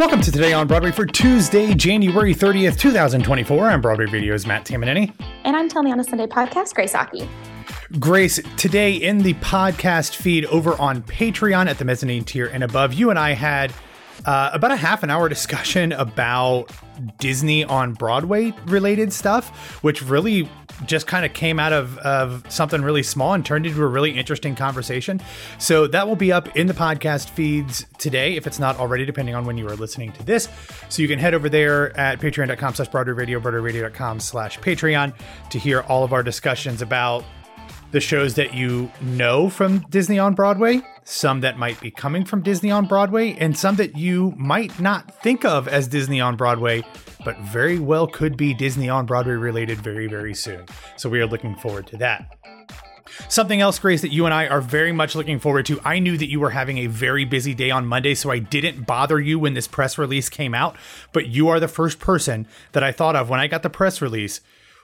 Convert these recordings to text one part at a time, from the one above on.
Welcome to Today on Broadway for Tuesday, January 30th, 2024. I'm Broadway Video's Matt Tamanini. And I'm Tell Me on a Sunday podcast, Grace Aki. Grace, today in the podcast feed over on Patreon at the mezzanine tier and above, you and I had uh, about a half an hour discussion about Disney on Broadway related stuff, which really just kind of came out of, of something really small and turned into a really interesting conversation. So that will be up in the podcast feeds today, if it's not already, depending on when you are listening to this. So you can head over there at patreon.com slash Broadway Radio, BroadwayRadio.com slash Patreon to hear all of our discussions about the shows that you know from Disney on Broadway, some that might be coming from Disney on Broadway, and some that you might not think of as Disney on Broadway, but very well could be Disney on Broadway related very, very soon. So we are looking forward to that. Something else, Grace, that you and I are very much looking forward to. I knew that you were having a very busy day on Monday, so I didn't bother you when this press release came out. But you are the first person that I thought of when I got the press release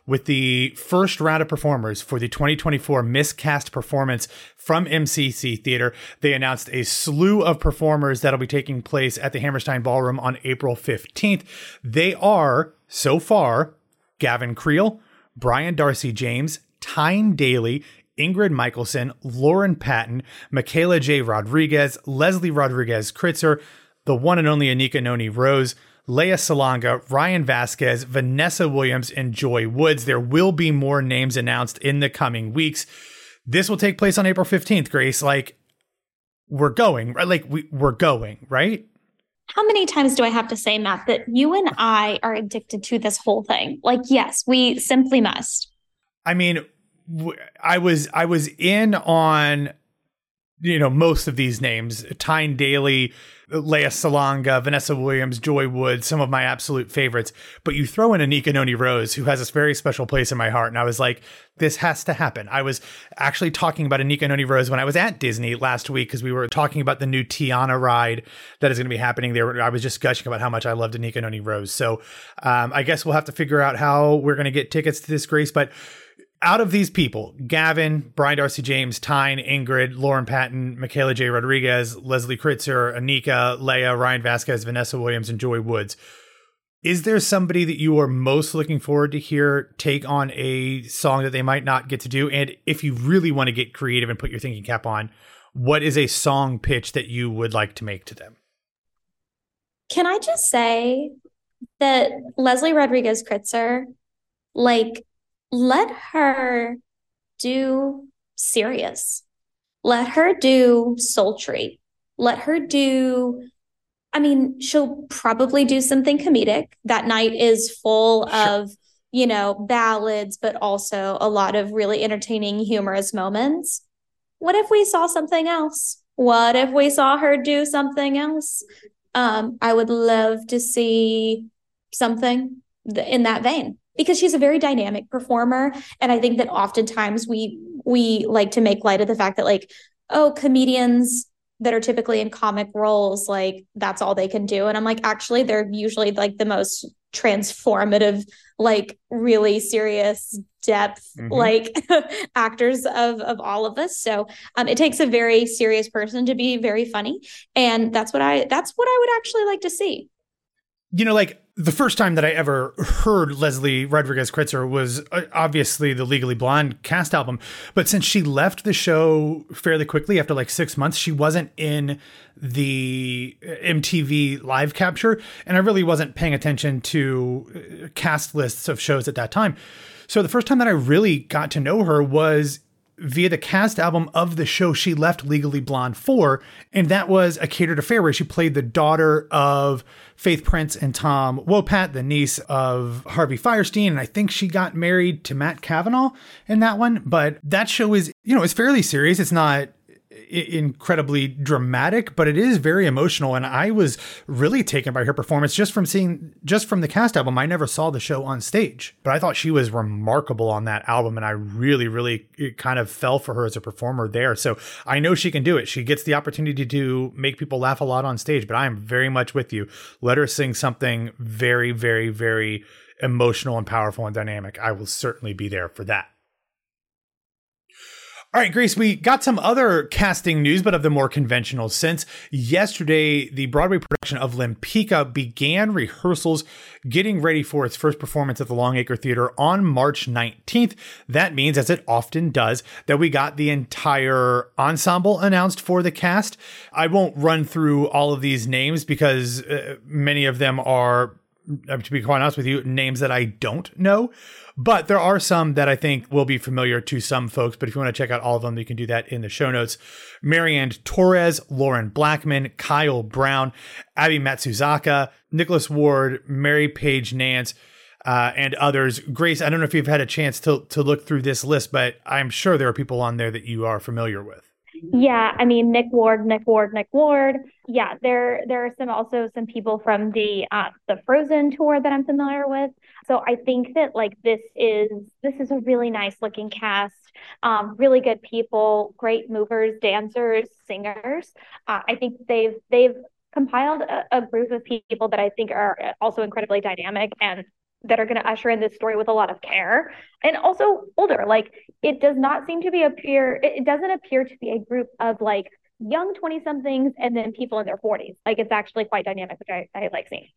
with the first round of performers for the 2024 miscast performance from MCC Theater. They announced a slew of performers that'll be taking place at the Hammerstein Ballroom on April 15th. They are, so far, Gavin Creel, Brian Darcy James, Tyne Daly, Ingrid Michaelson, Lauren Patten, Michaela J. Rodriguez, Leslie Rodriguez Kritzer, the one and only Anika Noni Rose, Lea Salonga, Ryan Vasquez, Vanessa Williams, and Joy Woods. There will be more names announced in the coming weeks. This will take place on April 15th, Grace. Like, we're going, right? Like, we, we're going, right? How many times do I have to say, Matt, that you and I are addicted to this whole thing? Like, yes, we simply must. I mean, I was I was in on you know most of these names: Tyne Daly, Lea Salonga, Vanessa Williams, Joy Wood, some of my absolute favorites. But you throw in Anika Noni Rose, who has this very special place in my heart. And I was like, this has to happen. I was actually talking about Anika Noni Rose when I was at Disney last week because we were talking about the new Tiana ride that is going to be happening there. I was just gushing about how much I loved Anika Noni Rose. So um, I guess we'll have to figure out how we're going to get tickets to this, Grace. But out of these people, Gavin, Brian Darcy James, Tyne, Ingrid, Lauren Patten, Michaela J. Rodriguez, Leslie Kritzer, Anika, Lea, Ryan Vasquez, Vanessa Williams, and Joy Woods. Is there somebody that you are most looking forward to hear take on a song that they might not get to do? And if you really want to get creative and put your thinking cap on, what is a song pitch that you would like to make to them? Can I just say that Leslie Rodriguez Kritzer, like let her do serious. Let her do sultry. Let her do, I mean, she'll probably do something comedic. That night is full sure. of, you know, ballads, but also a lot of really entertaining, humorous moments. What if we saw something else? What if we saw her do something else? Um, I would love to see something in that vein because she's a very dynamic performer. And i think that oftentimes we we like to make light of the fact that like oh comedians that are typically in comic roles like that's all they can do. And i'm like actually they're usually like the most transformative like really serious depth mm-hmm. like actors of of all of us. So um it takes a very serious person to be very funny. And that's what i that's what i would actually like to see. You know like the first time that I ever heard Leslie Rodriguez Kritzer was uh, obviously the Legally Blonde cast album. But since she left the show fairly quickly after like six months, she wasn't in the MTV live capture. And I really wasn't paying attention to uh, cast lists of shows at that time. So the first time that I really got to know her was via the cast album of the show she left Legally Blonde for, and that was A Catered Affair, where she played the daughter of Faith Prince and Tom Wopat, the niece of Harvey Fierstein, and I think she got married to Matt Cavanaugh in that one. But that show is, you know, it's fairly serious. It's not incredibly dramatic, but it is very emotional. And I was really taken by her performance just from seeing, just from the cast album. I never saw the show on stage, but I thought she was remarkable on that album. And I really, really kind of fell for her as a performer there. So I know she can do it. She gets the opportunity to make people laugh a lot on stage, but I am very much with you. Let her sing something very, very, very emotional and powerful and dynamic. I will certainly be there for that. All right, Grace, we got some other casting news, but of the more conventional sense. Yesterday, the Broadway production of Lempicka began rehearsals, getting ready for its first performance at the Longacre Theater on March 19th. That means, as it often does, that we got the entire ensemble announced for the cast. I won't run through all of these names because uh, many of them are, to be quite honest with you, names that I don't know. But there are some that I think will be familiar to some folks. But if you want to check out all of them, you can do that in the show notes. Marianne Torres, Lauren Blackman, Kyle Brown, Abby Matsuzaka, Nicholas Ward, Mary Page Nance. Uh, and others. Grace, I don't know if you've had a chance to to look through this list, but I'm sure there are people on there that you are familiar with. Yeah, I mean Nick Ward, Nick Ward, Nick Ward. Yeah, there there are some also some people from the uh, the Frozen tour that I'm familiar with. So I think that like this is this is a really nice looking cast. Um, really good people, great movers, dancers, singers. Uh, I think they've they've compiled a, a group of people that I think are also incredibly dynamic and that are going to usher in this story with a lot of care and also older like it does not seem to be appear it doesn't appear to be a group of like young 20 somethings and then people in their 40s like it's actually quite dynamic which i, I like seeing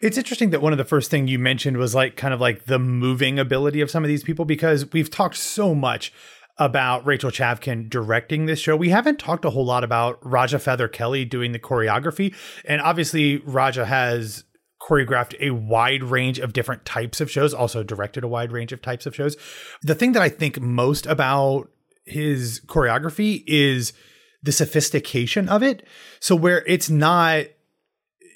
it's interesting that one of the first thing you mentioned was like kind of like the moving ability of some of these people because we've talked so much about Rachel Chavkin directing this show. We haven't talked a whole lot about Raja Feather Kelly doing the choreography. And obviously Raja has choreographed a wide range of different types of shows, also directed a wide range of types of shows. The thing that I think most about his choreography is the sophistication of it. So where it's not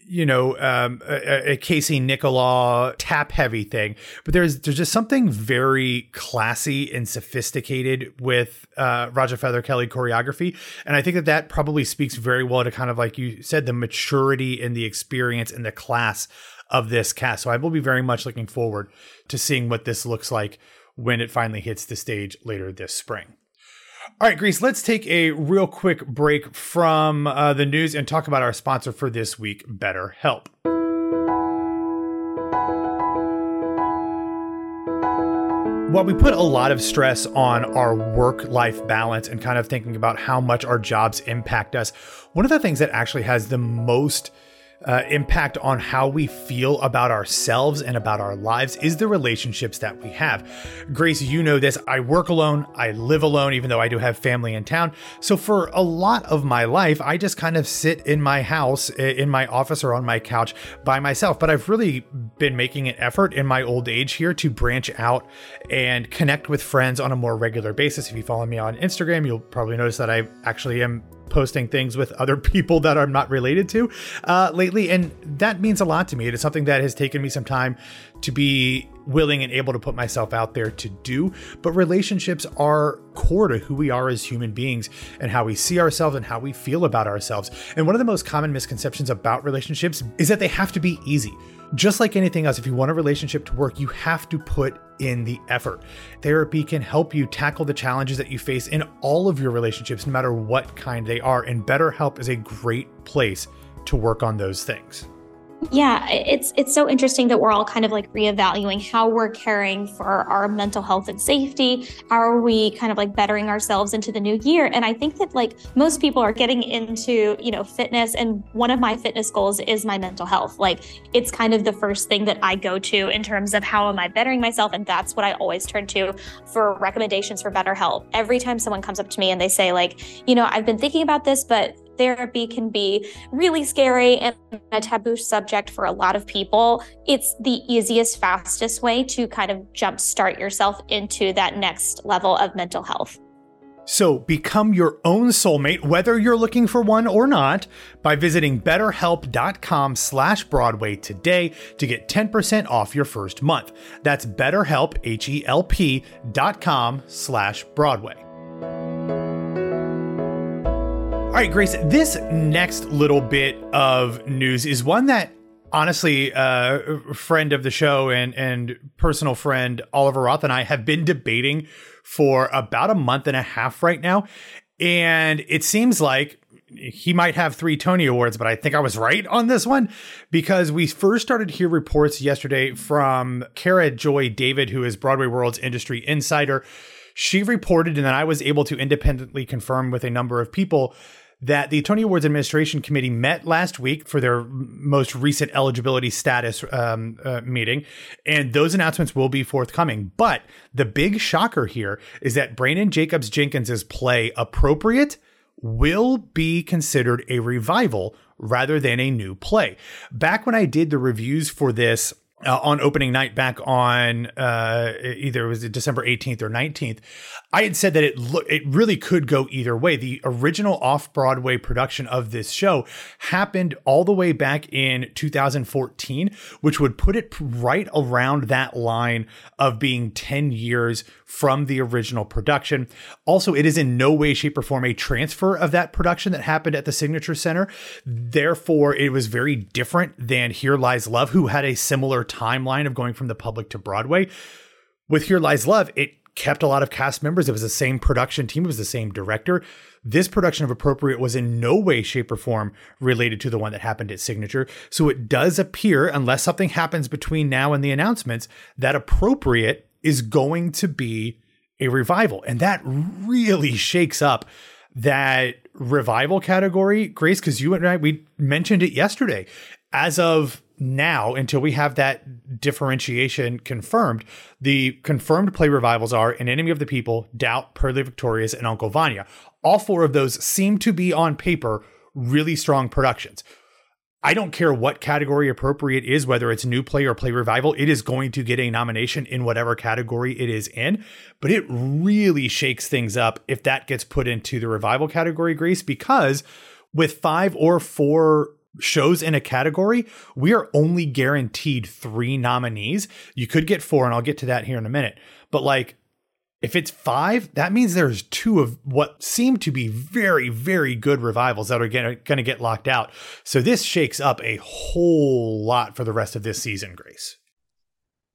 you know, um, a, a, Casey Nicholaw tap heavy thing, but there's there's just something very classy and sophisticated with uh, Raja Feather Kelly choreography, and I think that that probably speaks very well to kind of like you said, the maturity and the experience and the class of this cast. So I will be very much looking forward to seeing what this looks like when it finally hits the stage later this spring. All right, Grace, let's take a real quick break from uh, the news and talk about our sponsor for this week, BetterHelp. While we put a lot of stress on our work life balance and kind of thinking about how much our jobs impact us, one of the things that actually has the most uh, impact on how we feel about ourselves and about our lives is the relationships that we have. Grace, you know this. I work alone. I live alone, even though I do have family in town. So for a lot of my life, I just kind of sit in my house, in my office, or on my couch by myself. But I've really been making an effort in my old age here to branch out and connect with friends on a more regular basis. If you follow me on Instagram, you'll probably notice that I actually am posting things with other people that I'm not related to uh, lately. And that means a lot to me. It is something that has taken me some time to be willing and able to put myself out there to do. But relationships are core to who we are as human beings and how we see ourselves and how we feel about ourselves. And one of the most common misconceptions about relationships is that they have to be easy. Just like anything else, if you want a relationship to work, you have to put in the effort. Therapy can help you tackle the challenges that you face in all of your relationships, no matter what kind they are. And BetterHelp is a great place to work on those things. Yeah, it's it's so interesting that we're all kind of like reevaluating how we're caring for our mental health and safety. How are we kind of like bettering ourselves into the new year? And I think that like most people are getting into, you know, fitness and one of my fitness goals is my mental health. Like it's kind of the first thing that I go to in terms of how am I bettering myself and that's what I always turn to for recommendations for BetterHelp. Every time someone comes up to me and they say like, you know, I've been thinking about this but therapy can be really scary and a taboo subject for a lot of people, it's the easiest, fastest way to kind of jumpstart yourself into that next level of mental health. So become your own soulmate, whether you're looking for one or not, by visiting betterhelp.com slash Broadway today to get 10% off your first month. That's betterhelp, H-E-L-P dot com slash Broadway. All right, Grace, this next little bit of news is one that honestly, uh, friend of the show and, and personal friend Oliver Roth and I have been debating for about a month and a half right now. And it seems like he might have three Tony Awards, but I think I was right on this one because we first started to hear reports yesterday from Cara Joy David, who is Broadway World's industry insider She reported, and then I was able to independently confirm with a number of people that the Tony Awards Administration Committee met last week for their most recent eligibility status um, uh, meeting, and those announcements will be forthcoming. But the big shocker here is that Branden Jacobs Jenkins's play appropriate will be considered a revival rather than a new play. Back when I did the reviews for this uh, on opening night back on uh, either it was December 18th or 19th, I had said that it lo- it really could go either way. The original off Broadway production of this show happened all the way back in 2014, which would put it right around that line of being 10 years from the original production. Also, it is in no way, shape, or form a transfer of that production that happened at the Signature Center. Therefore, it was very different than Here Lies Love, who had a similar timeline of going from the public to Broadway. With Here Lies Love, it kept a lot of cast members. It was the same production team, it was the same director. This production of Appropriate was in no way, shape, or form related to the one that happened at Signature. So it does appear, unless something happens between now and the announcements, that Appropriate is going to be a revival. And that really shakes up that revival category, Grace, because you and I, we mentioned it yesterday. As of now, until we have that differentiation confirmed, the confirmed play revivals are An Enemy of the People, Doubt, Purlie Victorious, and Uncle Vanya. All four of those seem to be on paper really strong productions. I don't care what category appropriate is, whether it's new play or play revival, it is going to get a nomination in whatever category it is in. But it really shakes things up if that gets put into the revival category, Grace, because with five or four shows in a category, we are only guaranteed three nominees. You could get four, and I'll get to that here in a minute. But like if it's five, that means there's two of what seem to be very, very good revivals that are going to get locked out. So this shakes up a whole lot for the rest of this season, Grace.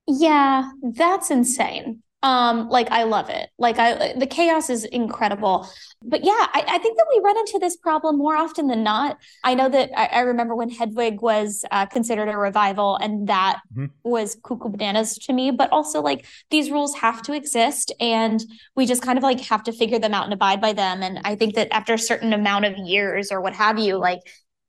Yeah, that's insane. Um, like I love it. Like I, the chaos is incredible. But yeah, I, I think that we run into this problem more often than not. I know that I, I remember when Hedwig was uh, considered a revival, and that mm-hmm. was cuckoo bananas to me. But also, like these rules have to exist, and we just kind of like have to figure them out and abide by them. And I think that after a certain amount of years or what have you, like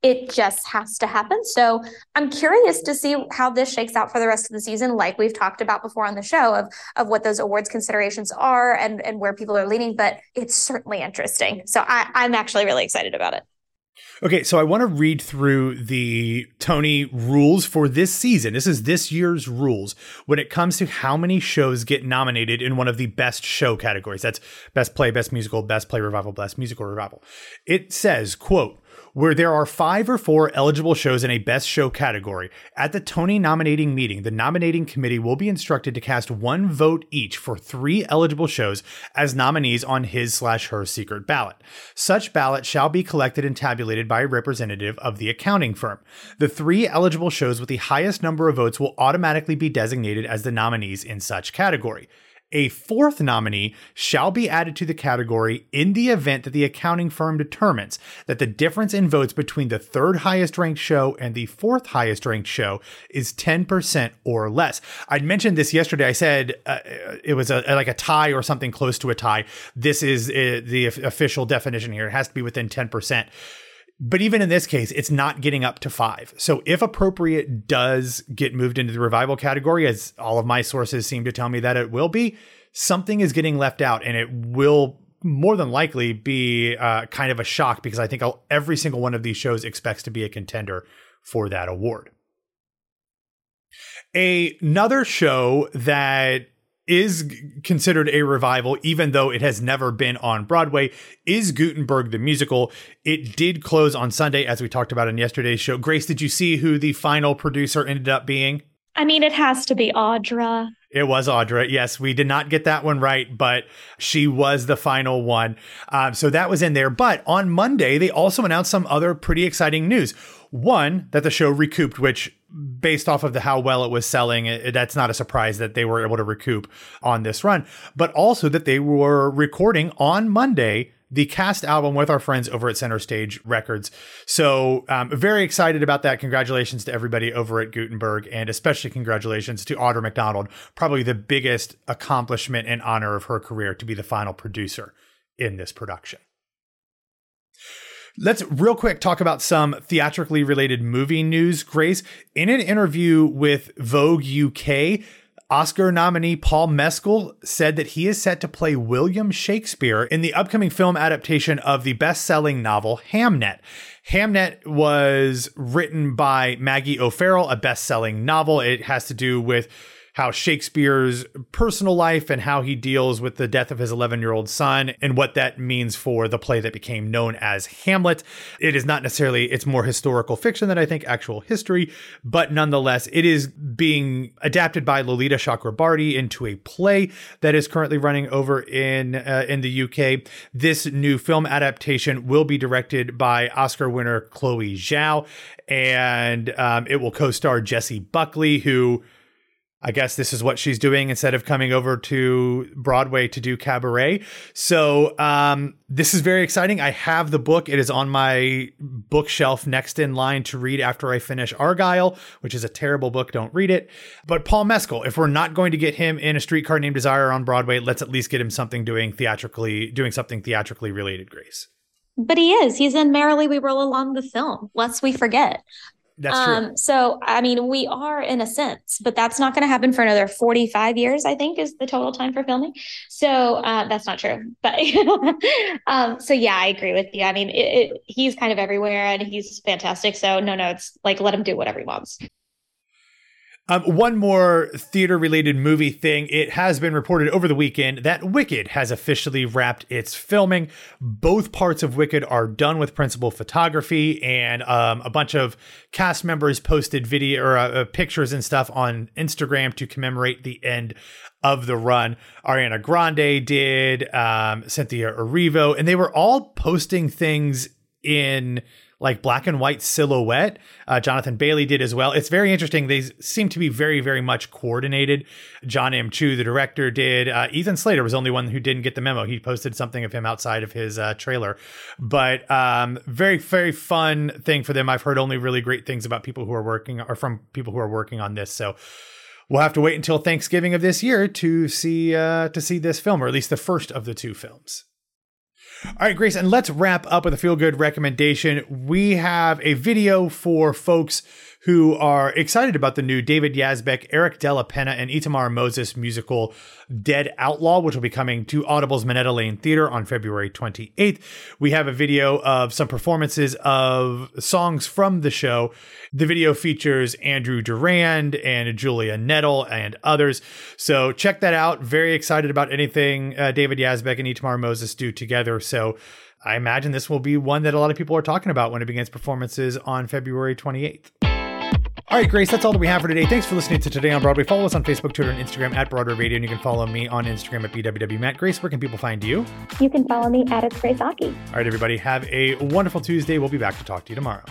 it just has to happen. So I'm curious to see how this shakes out for the rest of the season, like we've talked about before on the show of of what those awards considerations are and and where people are leaning. But it's certainly interesting. So I, I'm actually really excited about it. Okay, so I want to read through the Tony rules for this season. This is this year's rules when it comes to how many shows get nominated in one of the best show categories. That's best play, best musical, best play revival, best musical revival. It says, quote, where there are five or four eligible shows in a Best Show category. At the Tony nominating meeting, the nominating committee will be instructed to cast one vote each for three eligible shows as nominees on his slash her secret ballot. Such ballot shall be collected and tabulated by a representative of the accounting firm. The three eligible shows with the highest number of votes will automatically be designated as the nominees in such category. A fourth nominee shall be added to the category in the event that the accounting firm determines that the difference in votes between the third highest ranked show and the fourth highest ranked show is 10% or less. I'd mentioned this yesterday. I said uh, it was a, like a tie or something close to a tie. This is uh, the official definition here. It has to be within 10%. But even in this case, it's not getting up to five. So if appropriate does get moved into the revival category, as all of my sources seem to tell me that it will be, something is getting left out and it will more than likely be uh, kind of a shock because I think every single one of these shows expects to be a contender for that award. Another show that is considered a revival, even though it has never been on Broadway, is Gutenberg the musical. It did close on Sunday, as we talked about in yesterday's show. Grace, did you see who the final producer ended up being? I mean, it has to be Audra. It was Audra. Yes, we did not get that one right, but she was the final one. Um, so that was in there. But on Monday, they also announced some other pretty exciting news. One, that the show recouped, which based off of the how well it was selling, it, that's not a surprise that they were able to recoup on this run. But also that they were recording on Monday the cast album with our friends over at Center Stage Records. So, um, very excited about that. Congratulations to everybody over at Gutenberg, and especially congratulations to Audra McDonald, probably the biggest accomplishment and honor of her career to be the final producer in this production. Let's real quick talk about some theatrically related movie news. Grace, in an interview with Vogue UK, Oscar nominee Paul Mescal said that he is set to play William Shakespeare in the upcoming film adaptation of the best selling novel Hamnet. Hamnet was written by Maggie O'Farrell, a best selling novel. It has to do with how Shakespeare's personal life and how he deals with the death of his 11 year old son and what that means for the play that became known as Hamlet. It is not necessarily, it's more historical fiction than I think actual history, but nonetheless, it is being adapted by Lolita Chakrabarti into a play that is currently running over in, uh, in the UK. This new film adaptation will be directed by Oscar winner Chloe Zhao and um, it will co-star Jessie Buckley, who I guess this is what she's doing instead of coming over to Broadway to do cabaret. So um, this is very exciting. I have the book. It is on my bookshelf next in line to read after I finish Argyle, which is a terrible book. Don't read it. But Paul Mescal, if we're not going to get him in a streetcar named Desire on Broadway, let's at least get him something doing theatrically, doing something theatrically related, Grace. But he is. He's in Merrily We Roll Along the film, lest we forget. That's true. Um, so, I mean, we are in a sense, but that's not going to happen for another 45 years, I think, is the total time for filming. So, uh, that's not true. But, um, so yeah, I agree with you. I mean, it, it, he's kind of everywhere and he's fantastic. So, no, no, it's like let him do whatever he wants. Um, one more theater related movie thing. It has been reported over the weekend that Wicked has officially wrapped its filming. Both parts of Wicked are done with principal photography, and um, a bunch of cast members posted video or uh, uh, pictures and stuff on Instagram to commemorate the end of the run. Ariana Grande did, um, Cynthia Erivo, and they were all posting things in like black and white silhouette. Uh, Jonathan Bailey did as well. It's very interesting. They seem to be very, very much coordinated. John M. Chu, the director, did. Uh, Ethan Slater was the only one who didn't get the memo. He posted something of him outside of his uh, trailer. But um, very, very fun thing for them. I've heard only really great things about people who are working or from people who are working on this. So we'll have to wait until Thanksgiving of this year to see uh, to see this film, or at least the first of the two films. All right, Grace, and let's wrap up with a feel good recommendation. We have a video for folks who are excited about the new David Yazbek, Eric Della Penna, and Itamar Moses musical Dead Outlaw, which will be coming to Audible's Minetta Lane Theater on February 28th. We have a video of some performances of songs from the show. The video features Andrew Durand and Julia Knitel and others. So check that out. Very excited about anything uh, David Yazbek and Itamar Moses do together. So I imagine this will be one that a lot of people are talking about when it begins performances on February 28th. All right, Grace, that's all that we have for today. Thanks for listening to Today on Broadway. Follow us on Facebook, Twitter, and Instagram at Broadway Radio, and you can follow me on Instagram at BWWMatt. Grace, where can people find you? You can follow me at It's Grace Aki. All right, everybody, have a wonderful Tuesday. We'll be back to talk to you tomorrow.